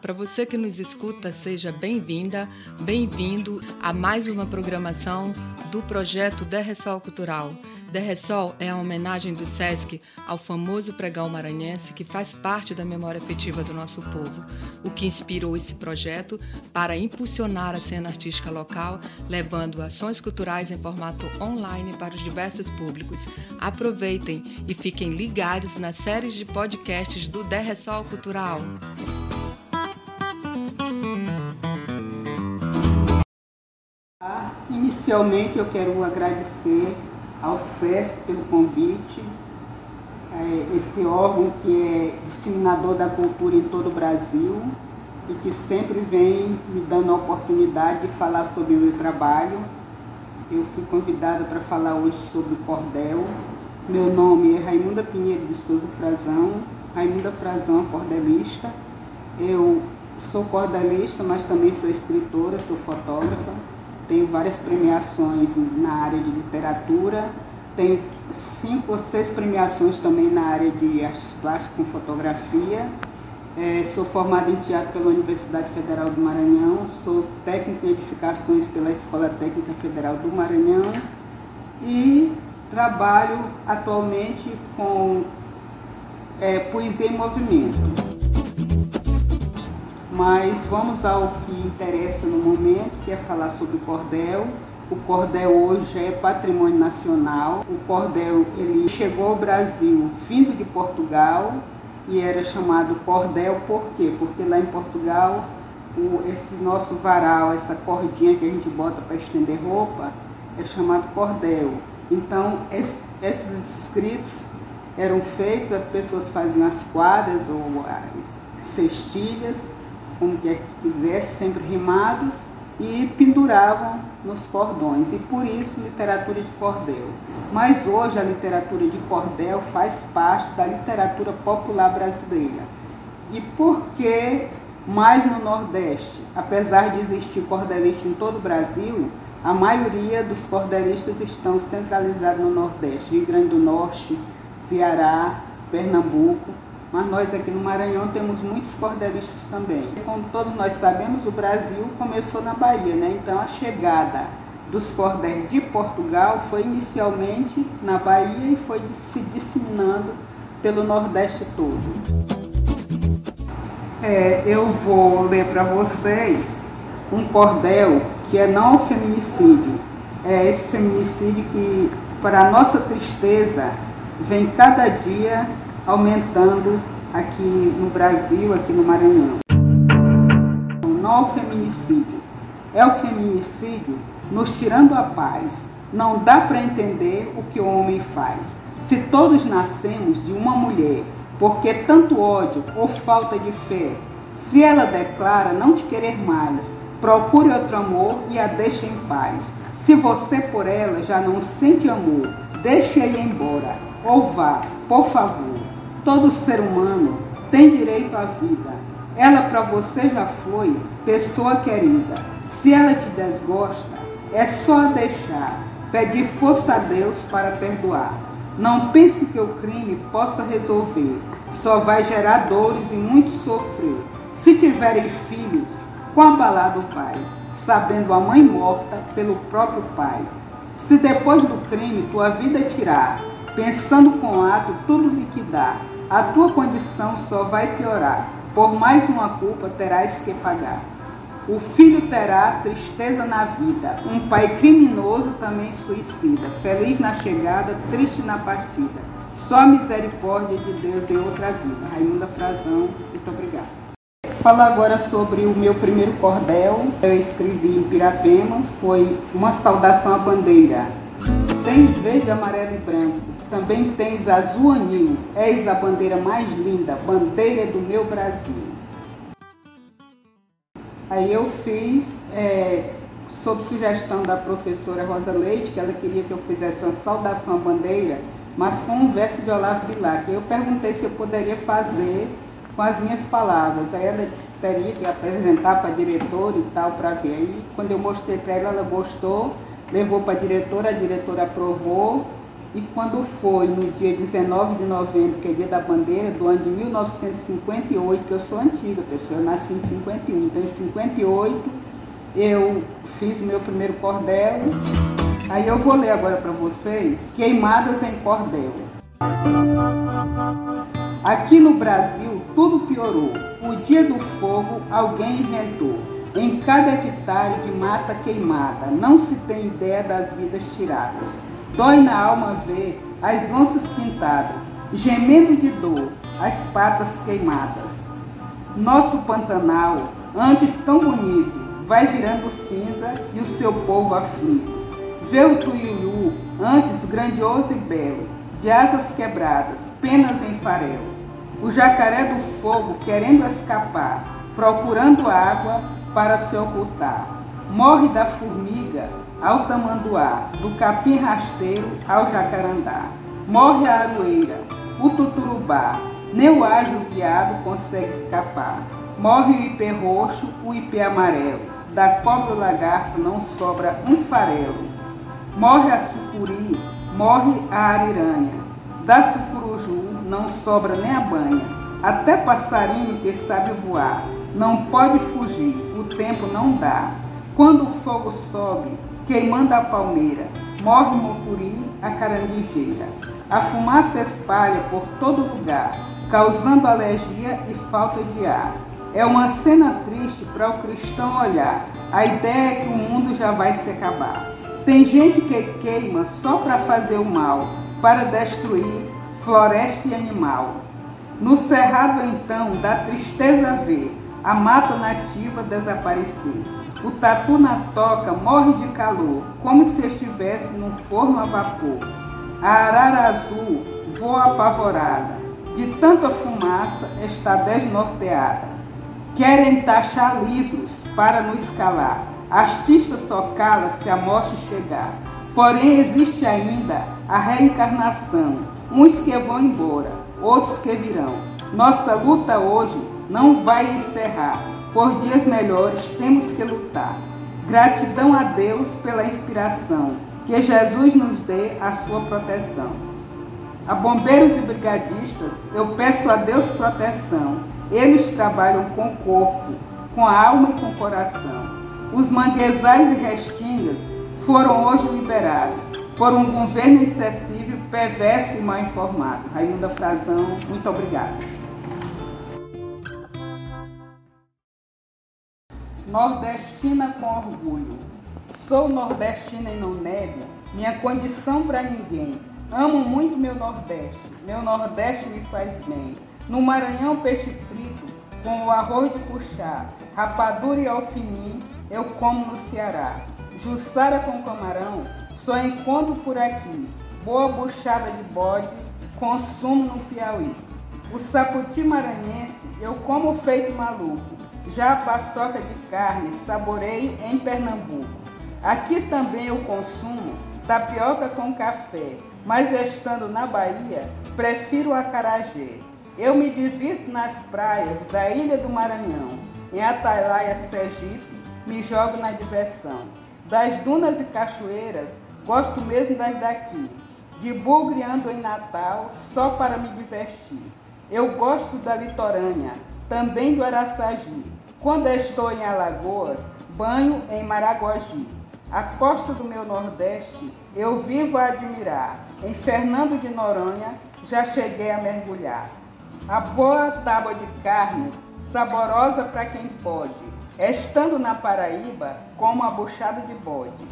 Para você que nos escuta, seja bem-vinda, bem-vindo a mais uma programação do projeto Derressol Cultural. Derressol é a homenagem do SESC ao famoso pregão maranhense que faz parte da memória afetiva do nosso povo, o que inspirou esse projeto para impulsionar a cena artística local, levando ações culturais em formato online para os diversos públicos. Aproveitem e fiquem ligados nas séries de podcasts do Derressol Cultural. Inicialmente eu quero agradecer ao SESC pelo convite, é, esse órgão que é disseminador da cultura em todo o Brasil e que sempre vem me dando a oportunidade de falar sobre o meu trabalho. Eu fui convidada para falar hoje sobre o cordel. Meu nome é Raimunda Pinheiro de Souza Frazão, Raimunda Frazão, cordelista. Eu sou cordelista, mas também sou escritora, sou fotógrafa tenho várias premiações na área de literatura, tenho cinco ou seis premiações também na área de artes plásticas com fotografia. É, sou formada em teatro pela Universidade Federal do Maranhão, sou técnico em edificações pela Escola Técnica Federal do Maranhão e trabalho atualmente com é, poesia em movimento. Mas vamos ao que interessa no momento, que é falar sobre o cordel. O cordel hoje é patrimônio nacional. O cordel ele chegou ao Brasil vindo de Portugal e era chamado cordel por quê? Porque lá em Portugal o, esse nosso varal, essa cordinha que a gente bota para estender roupa, é chamado cordel. Então esse, esses escritos eram feitos, as pessoas faziam as quadras ou as cestilhas como quer que quisesse, sempre rimados, e penduravam nos cordões, e por isso literatura de cordel. Mas hoje a literatura de cordel faz parte da literatura popular brasileira. E por que mais no Nordeste? Apesar de existir cordelista em todo o Brasil, a maioria dos cordelistas estão centralizados no Nordeste, Rio Grande do Norte, Ceará, Pernambuco mas nós aqui no Maranhão temos muitos cordelistas também. Como todos nós sabemos, o Brasil começou na Bahia, né? Então a chegada dos cordéis de Portugal foi inicialmente na Bahia e foi se disseminando pelo Nordeste todo. É, eu vou ler para vocês um cordel que é não feminicídio. É esse feminicídio que, para nossa tristeza, vem cada dia aumentando aqui no Brasil, aqui no Maranhão. Não ao feminicídio. É o feminicídio nos tirando a paz. Não dá para entender o que o homem faz. Se todos nascemos de uma mulher, porque tanto ódio ou falta de fé, se ela declara não te querer mais, procure outro amor e a deixe em paz. Se você por ela já não sente amor, deixe-a ir embora ou vá, por favor. Todo ser humano tem direito à vida. Ela para você já foi pessoa querida. Se ela te desgosta, é só deixar. Pedir força a Deus para perdoar. Não pense que o crime possa resolver. Só vai gerar dores e muito sofrer. Se tiverem filhos, quão abalado vai, sabendo a mãe morta pelo próprio pai. Se depois do crime tua vida tirar, pensando com ato tudo liquidar, a tua condição só vai piorar. Por mais uma culpa terás que pagar. O filho terá tristeza na vida. Um pai criminoso também suicida. Feliz na chegada, triste na partida. Só a misericórdia de Deus em outra vida. Raimunda Frazão, muito obrigada. Falar agora sobre o meu primeiro cordel. Eu escrevi em Pirapema, foi uma saudação à bandeira. Tens verde, amarelo e branco também tens azul anil, és a bandeira mais linda, bandeira do meu Brasil. Aí eu fiz, é, sob sugestão da professora Rosa Leite, que ela queria que eu fizesse uma saudação à bandeira, mas com um verso de Olavo Bilac. Eu perguntei se eu poderia fazer com as minhas palavras. Aí ela disse que teria que apresentar para a diretora e tal, para ver. Aí quando eu mostrei para ela, ela gostou, levou para a diretora, a diretora aprovou E quando foi no dia 19 de novembro, que é dia da bandeira, do ano de 1958, que eu sou antiga, pessoal, eu nasci em 51, então em 58 eu fiz o meu primeiro cordel. Aí eu vou ler agora para vocês Queimadas em Cordel. Aqui no Brasil tudo piorou. O dia do fogo alguém inventou. Em cada hectare de mata queimada, não se tem ideia das vidas tiradas. Dói na alma ver as onças pintadas, gemendo de dor, as patas queimadas. Nosso Pantanal, antes tão bonito, vai virando cinza e o seu povo aflito. Vê o tuiuiu, antes grandioso e belo, de asas quebradas, penas em farelo. O jacaré do fogo querendo escapar, procurando água para se ocultar. Morre da formiga ao tamanduá, do capim rasteiro ao jacarandá. Morre a aroeira, o tuturubá, nem o ágil viado consegue escapar. Morre o ipê roxo, o ipê amarelo, da cobra o lagarto não sobra um farelo. Morre a sucuri, morre a ariranha, da sucuruju não sobra nem a banha. Até passarinho que sabe voar, não pode fugir, o tempo não dá. Quando o fogo sobe, queimando a palmeira, morre o mocuri, a caranguejeira. A fumaça espalha por todo lugar, causando alergia e falta de ar. É uma cena triste para o cristão olhar. A ideia é que o mundo já vai se acabar. Tem gente que queima só para fazer o mal, para destruir floresta e animal. No cerrado, então, dá tristeza ver a mata nativa desaparecer. O tatu na toca morre de calor, como se estivesse num forno a vapor. A arara azul voa apavorada, de tanta fumaça está desnorteada. Querem taxar livros para nos calar. Artista só cala se a morte chegar. Porém, existe ainda a reencarnação. Uns que vão embora, outros que virão. Nossa luta hoje não vai encerrar. Por dias melhores temos que lutar. Gratidão a Deus pela inspiração. Que Jesus nos dê a sua proteção. A bombeiros e brigadistas, eu peço a Deus proteção eles trabalham com o corpo, com a alma e com o coração. Os manguezais e restingas foram hoje liberados por um governo excessivo, perverso e mal informado. Raimunda Frazão, muito obrigada. Nordestina com orgulho. Sou nordestina e não nego minha condição para ninguém. Amo muito meu Nordeste. Meu Nordeste me faz bem. No Maranhão, peixe frito com o arroz de puxá, rapadura e alfinim, eu como no Ceará. Jussara com camarão, só encontro por aqui. Boa buchada de bode, consumo no Piauí. O saputi maranhense, eu como feito maluco. Já a paçoca de carne, saboreio em Pernambuco. Aqui também eu consumo tapioca com café, mas estando na Bahia, prefiro o acarajé. Eu me divirto nas praias da Ilha do Maranhão, em Atalaia, Sergipe, me jogo na diversão. Das dunas e cachoeiras, gosto mesmo das daqui. De bugre ando em Natal, só para me divertir. Eu gosto da litorânea, também do Araçagi. Quando estou em Alagoas, banho em Maragogi. A costa do meu Nordeste eu vivo a admirar. Em Fernando de Noronha já cheguei a mergulhar. A boa tábua de carne, saborosa para quem pode, estando na Paraíba como a buchada de bode.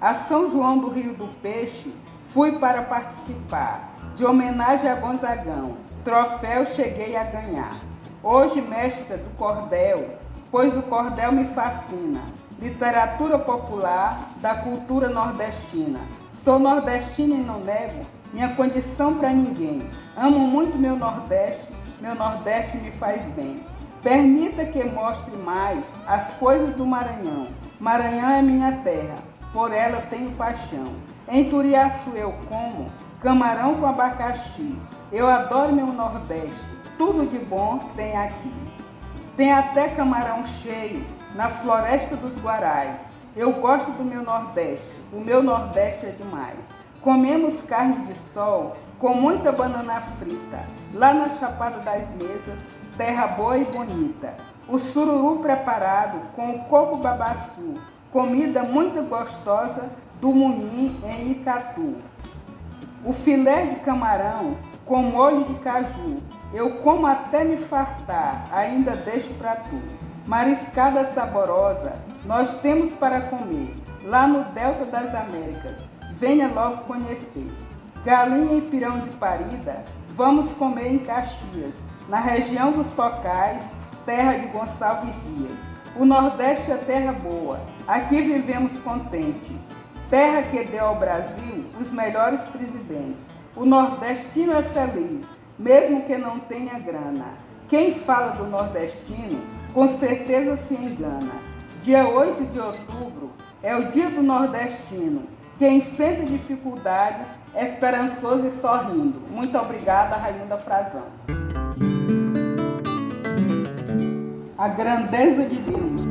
A São João do Rio do Peixe fui para participar, de homenagem a Gonzagão, troféu cheguei a ganhar. Hoje mestra do cordel, pois o cordel me fascina, literatura popular da cultura nordestina. Sou nordestina e não nego minha condição para ninguém. Amo muito meu Nordeste, meu Nordeste me faz bem. Permita que mostre mais as coisas do Maranhão. Maranhão é minha terra, por ela tenho paixão. Em Turiaçu eu como camarão com abacaxi. Eu adoro meu Nordeste, tudo de bom tem aqui. Tem até camarão cheio na floresta dos Guarais. Eu gosto do meu Nordeste, o meu Nordeste é demais. Comemos carne de sol com muita banana frita, lá na Chapada das Mesas, terra boa e bonita. O sururu preparado com o coco babaçu, comida muito gostosa do Munim em Icatu. O filé de camarão com molho de caju, eu como até me fartar, ainda deixo para tu. Mariscada saborosa, nós temos para comer, lá no Delta das Américas. Venha logo conhecer. Galinha e pirão de parida, vamos comer em Caxias, na região dos Cocais, terra de Gonçalves Dias. O Nordeste é terra boa, aqui vivemos contente. Terra que deu ao Brasil os melhores presidentes. O nordestino é feliz, mesmo que não tenha grana. Quem fala do nordestino, com certeza se engana. Dia 8 de outubro é o dia do nordestino, que enfrenta dificuldades, esperançoso e sorrindo. Muito obrigada, Rainha Frazão. A grandeza de Deus.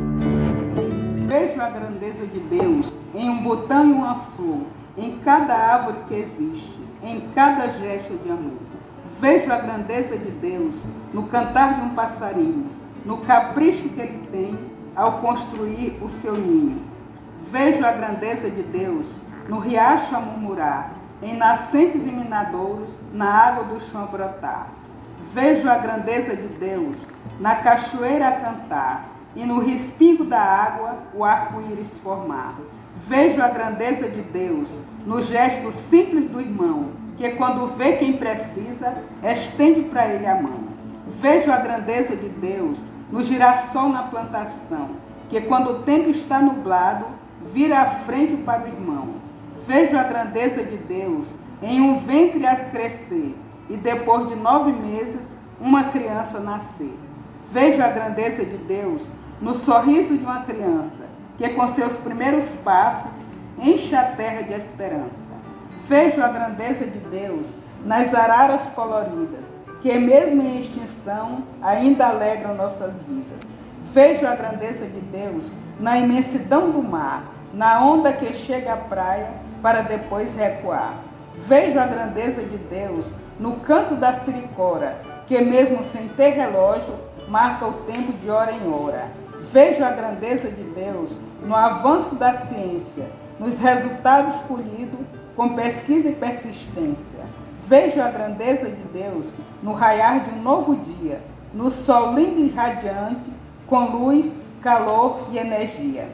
Vejo a grandeza de Deus em um botão e uma flor, em cada árvore que existe, em cada gesto de amor. Vejo a grandeza de Deus no cantar de um passarinho, no capricho que ele tem ao construir o seu ninho. Vejo a grandeza de Deus no riacho a murmurar, em nascentes e minadouros, na água do chão a brotar. Vejo a grandeza de Deus na cachoeira a cantar, e no respingo da água o arco-íris formar. Vejo a grandeza de Deus no gesto simples do irmão, que quando vê quem precisa, estende para ele a mão. Vejo a grandeza de Deus no girassol na plantação, que quando o tempo está nublado, vira a frente para o irmão. Vejo a grandeza de Deus em um ventre a crescer e depois de nove meses uma criança nascer. Vejo a grandeza de Deus no sorriso de uma criança que com seus primeiros passos enche a terra de esperança. Vejo a grandeza de Deus nas araras coloridas, que mesmo em extinção ainda alegram nossas vidas. Vejo a grandeza de Deus na imensidão do mar, na onda que chega à praia para depois recuar. Vejo a grandeza de Deus no canto da siricora, que mesmo sem ter relógio, marca o tempo de hora em hora. Vejo a grandeza de Deus no avanço da ciência, nos resultados polidos com pesquisa e persistência. Vejo a grandeza de Deus no raiar de um novo dia, no sol lindo e radiante, com luz, calor e energia.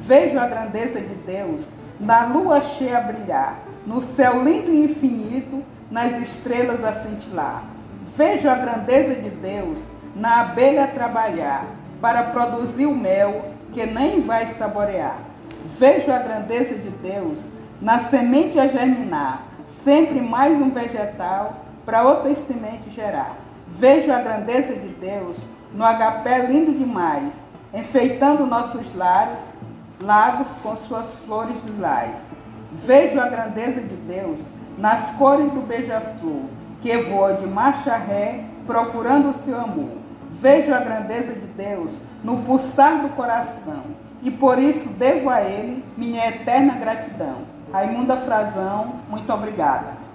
Vejo a grandeza de Deus na lua cheia a brilhar, no céu lindo e infinito, nas estrelas a cintilar. Vejo a grandeza de Deus na abelha a trabalhar, para produzir o mel que nem vai saborear. Vejo a grandeza de Deus na semente a germinar, sempre mais um vegetal para outras sementes gerar. Vejo a grandeza de Deus no agapé lindo demais, enfeitando nossos lares, lagos com suas flores lilás. Vejo a grandeza de Deus nas cores do beija-flor, que voa de marcha ré, procurando o seu amor. Vejo a grandeza de Deus no pulsar do coração e por isso devo a Ele minha eterna gratidão. Raimunda Frazão, muito obrigada.